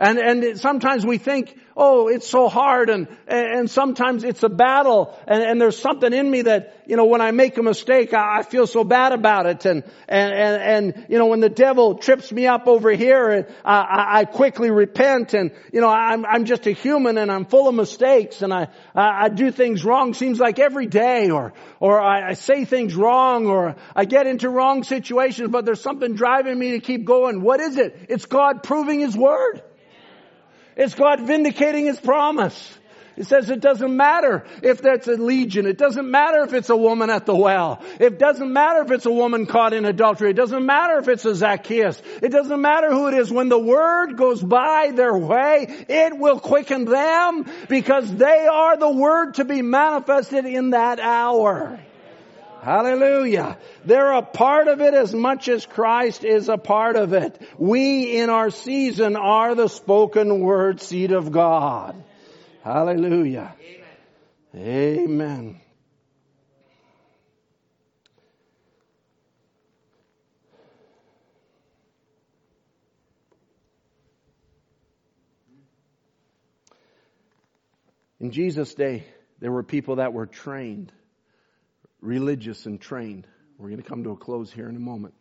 And, and sometimes we think, oh, it's so hard and, and sometimes it's a battle and, and there's something in me that, you know, when I make a mistake, I, I feel so bad about it and, and, and, and, you know, when the devil trips me up over here and I, I quickly repent and, you know, I'm, I'm just a human and I'm full of mistakes and I, I, I do things wrong seems like every day or, or I, I say things wrong or I get into wrong situations, but there's something driving me to keep going. What is it? It's God proving His Word. It's God vindicating His promise. It says it doesn't matter if that's a legion. It doesn't matter if it's a woman at the well. It doesn't matter if it's a woman caught in adultery. It doesn't matter if it's a Zacchaeus. It doesn't matter who it is. When the word goes by their way, it will quicken them because they are the word to be manifested in that hour. Hallelujah. They're a part of it as much as Christ is a part of it. We in our season are the spoken word seed of God. Hallelujah. Amen. Amen. In Jesus' day, there were people that were trained religious and trained. We're going to come to a close here in a moment.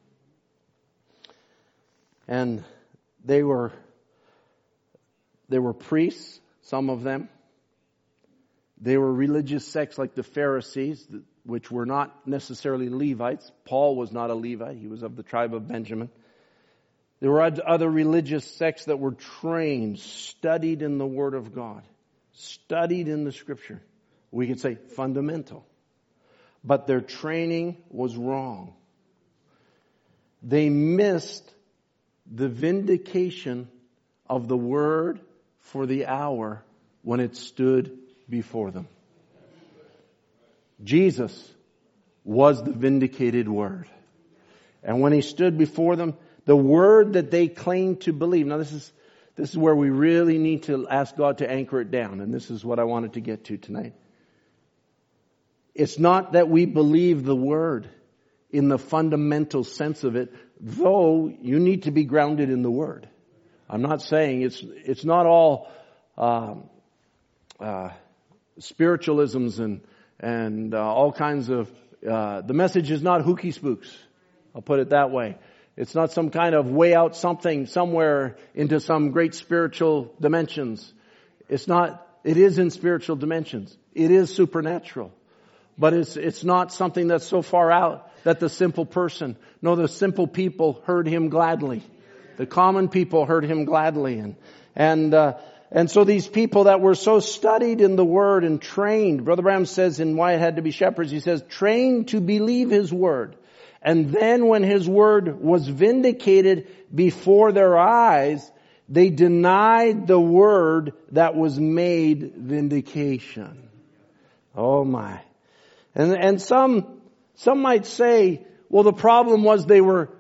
And they were, they were priests, some of them. They were religious sects like the Pharisees, which were not necessarily Levites. Paul was not a Levite. He was of the tribe of Benjamin. There were other religious sects that were trained, studied in the Word of God, studied in the Scripture. We could say fundamental. But their training was wrong. They missed the vindication of the Word for the hour when it stood before them. Jesus was the vindicated Word. And when He stood before them, the word that they claimed to believe. Now this is, this is where we really need to ask God to anchor it down, and this is what I wanted to get to tonight. It's not that we believe the word in the fundamental sense of it, though you need to be grounded in the word. I'm not saying it's, it's not all, um, uh, spiritualisms and, and uh, all kinds of, uh, the message is not hooky spooks. I'll put it that way. It's not some kind of way out something somewhere into some great spiritual dimensions. It's not, it is in spiritual dimensions. It is supernatural. But it's, it's not something that's so far out that the simple person, no, the simple people heard him gladly. The common people heard him gladly. And, and, uh, and so these people that were so studied in the word and trained, Brother Branham says in why it had to be shepherds, he says, trained to believe his word. And then when his word was vindicated before their eyes, they denied the word that was made vindication. Oh my. And, and some, some might say, well, the problem was they were,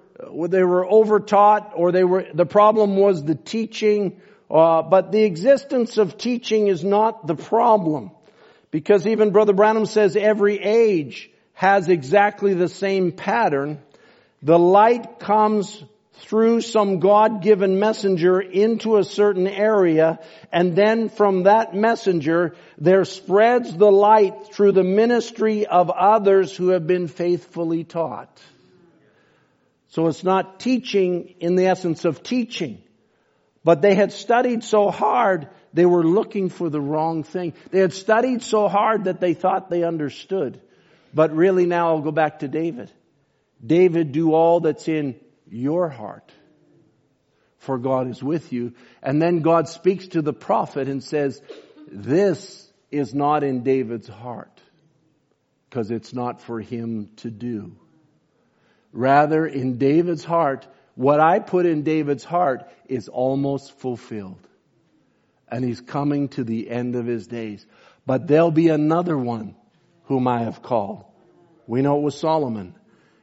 they were overtaught or they were, the problem was the teaching, uh, but the existence of teaching is not the problem. Because even Brother Branham says every age has exactly the same pattern. The light comes through some God-given messenger into a certain area, and then from that messenger, there spreads the light through the ministry of others who have been faithfully taught. So it's not teaching in the essence of teaching. But they had studied so hard, they were looking for the wrong thing. They had studied so hard that they thought they understood. But really now I'll go back to David. David, do all that's in your heart. For God is with you. And then God speaks to the prophet and says, this is not in David's heart. Because it's not for him to do. Rather, in David's heart, what I put in David's heart is almost fulfilled. And he's coming to the end of his days. But there'll be another one whom I have called. We know it was Solomon.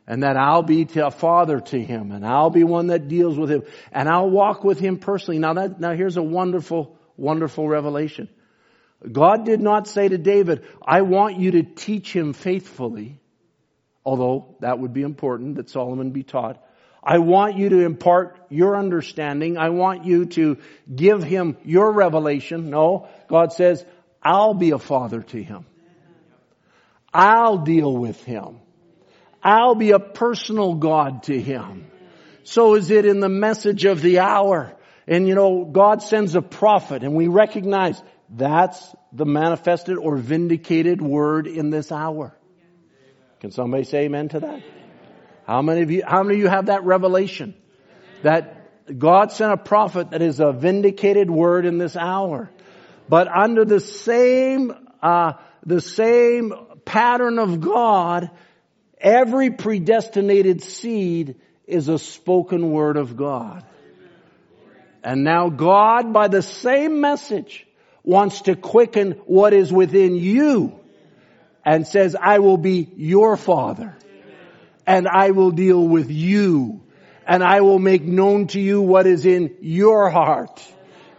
And that I'll be a father to him and I'll be one that deals with him and I'll walk with him personally. Now that, now here's a wonderful, wonderful revelation. God did not say to David, I want you to teach him faithfully, although that would be important that Solomon be taught. I want you to impart your understanding. I want you to give him your revelation. No, God says, I'll be a father to him. I'll deal with him. I'll be a personal God to him. So is it in the message of the hour. And you know, God sends a prophet and we recognize that's the manifested or vindicated word in this hour. Can somebody say amen to that? How many of you, how many of you have that revelation? That God sent a prophet that is a vindicated word in this hour. But under the same, uh, the same pattern of God, every predestinated seed is a spoken word of God. And now God, by the same message, wants to quicken what is within you and says, I will be your father and I will deal with you and I will make known to you what is in your heart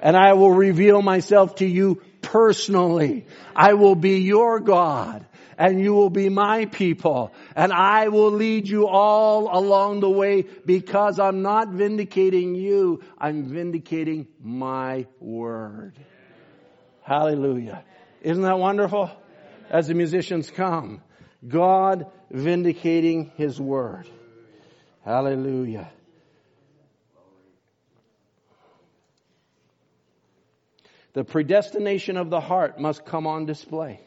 and I will reveal myself to you personally. I will be your God and you will be my people and I will lead you all along the way because I'm not vindicating you. I'm vindicating my word. Hallelujah. Isn't that wonderful? As the musicians come, God vindicating His word. Hallelujah. The predestination of the heart must come on display.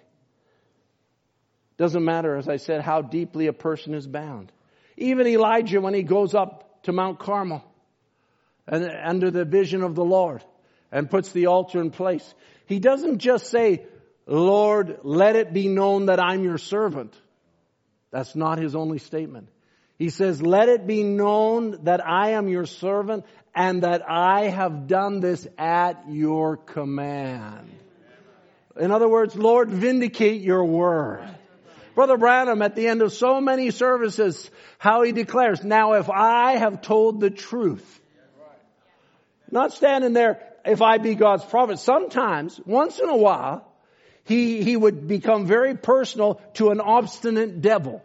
Doesn't matter, as I said, how deeply a person is bound. Even Elijah, when he goes up to Mount Carmel and under the vision of the Lord and puts the altar in place, he doesn't just say, Lord, let it be known that I'm your servant. That's not his only statement. He says, let it be known that I am your servant and that I have done this at your command. In other words, Lord, vindicate your word. Brother Branham at the end of so many services, how he declares, now if I have told the truth, not standing there, if I be God's prophet, sometimes, once in a while, he, he would become very personal to an obstinate devil.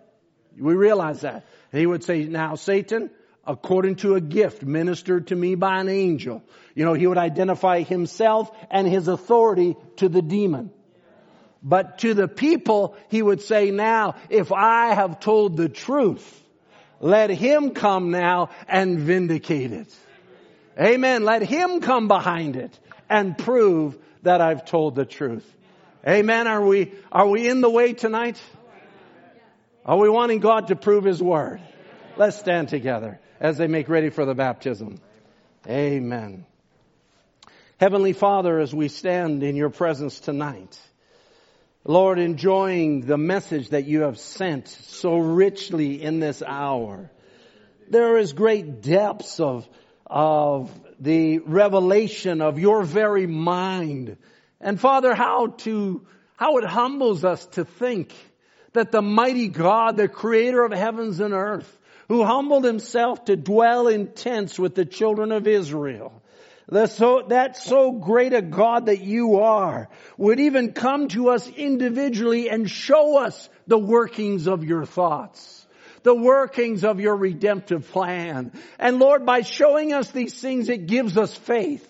We realize that. And he would say, now Satan, according to a gift ministered to me by an angel. You know, he would identify himself and his authority to the demon. But to the people, he would say, now, if I have told the truth, let him come now and vindicate it. Amen. Let him come behind it and prove that I've told the truth. Amen. Are we, are we in the way tonight? Are we wanting God to prove his word? Let's stand together as they make ready for the baptism. Amen. Heavenly Father, as we stand in your presence tonight, Lord, enjoying the message that you have sent so richly in this hour. There is great depths of, of the revelation of your very mind. And Father, how to, how it humbles us to think that the mighty God, the creator of heavens and earth, who humbled himself to dwell in tents with the children of Israel, that's so, that so great a God that you are would even come to us individually and show us the workings of your thoughts, the workings of your redemptive plan. And Lord, by showing us these things, it gives us faith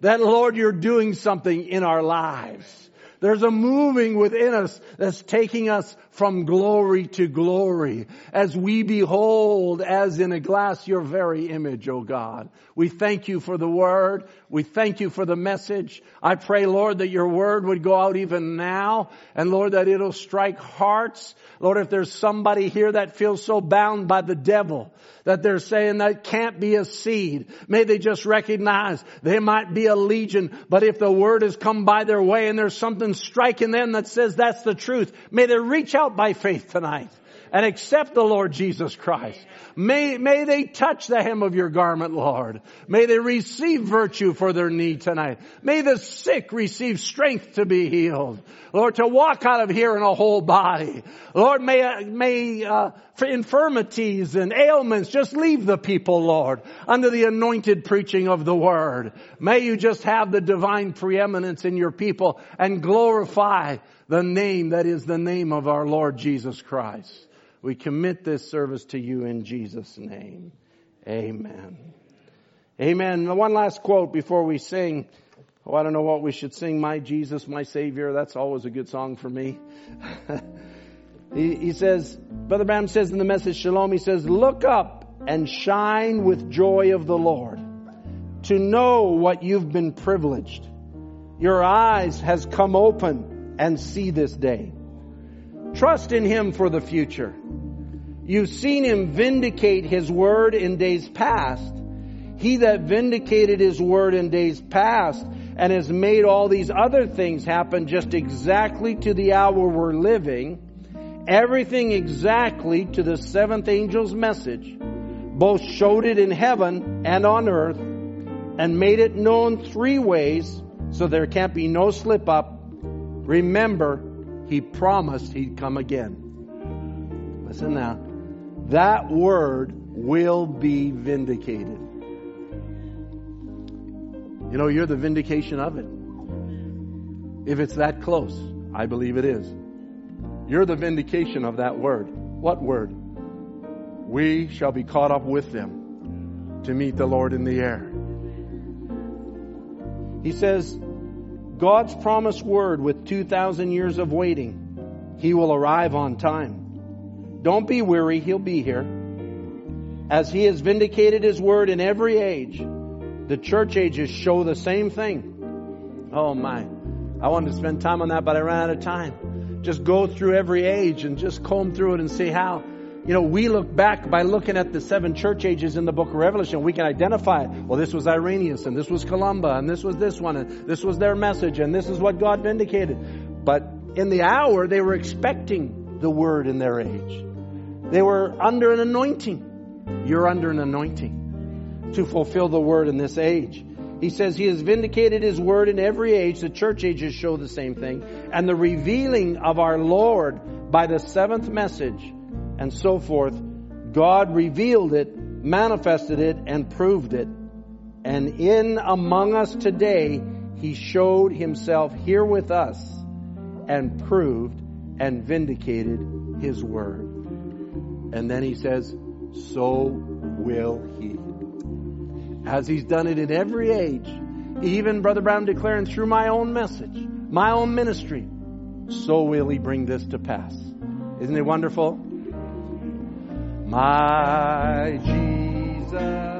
that Lord, you're doing something in our lives. There's a moving within us that's taking us from glory to glory as we behold as in a glass your very image, O God. We thank you for the word. We thank you for the message. I pray, Lord, that your word would go out even now and Lord, that it'll strike hearts. Lord, if there's somebody here that feels so bound by the devil, that they're saying that can't be a seed. May they just recognize they might be a legion, but if the word has come by their way and there's something striking them that says that's the truth, may they reach out by faith tonight and accept the Lord Jesus Christ. May, may they touch the hem of your garment, Lord. May they receive virtue for their need tonight. May the sick receive strength to be healed. Lord, to walk out of here in a whole body. Lord, may, may, uh, infirmities and ailments just leave the people, Lord, under the anointed preaching of the word. May you just have the divine preeminence in your people and glorify the name that is the name of our Lord Jesus Christ. We commit this service to you in Jesus' name. Amen. Amen. One last quote before we sing. Oh, I don't know what we should sing. My Jesus, my Savior. That's always a good song for me. [laughs] he, he says, Brother Branham says in the message Shalom, he says, look up and shine with joy of the Lord to know what you've been privileged. Your eyes has come open and see this day. Trust in Him for the future. You've seen Him vindicate His word in days past. He that vindicated His word in days past and has made all these other things happen just exactly to the hour we're living, everything exactly to the seventh angel's message, both showed it in heaven and on earth, and made it known three ways so there can't be no slip up. Remember, he promised he'd come again. Listen now. That word will be vindicated. You know, you're the vindication of it. If it's that close, I believe it is. You're the vindication of that word. What word? We shall be caught up with them to meet the Lord in the air. He says, God's promised word with 2,000 years of waiting. He will arrive on time. Don't be weary, He'll be here. As He has vindicated His word in every age, the church ages show the same thing. Oh my. I wanted to spend time on that, but I ran out of time. Just go through every age and just comb through it and see how you know, we look back by looking at the seven church ages in the book of Revelation. We can identify, well, this was Irenaeus, and this was Columba, and this was this one, and this was their message, and this is what God vindicated. But in the hour, they were expecting the word in their age. They were under an anointing. You're under an anointing to fulfill the word in this age. He says he has vindicated his word in every age. The church ages show the same thing. And the revealing of our Lord by the seventh message and so forth, God revealed it, manifested it, and proved it. And in among us today, He showed Himself here with us and proved and vindicated His word. And then He says, so will He. As He's done it in every age, even Brother Brown declaring through my own message, my own ministry, so will He bring this to pass. Isn't it wonderful? My Jesus.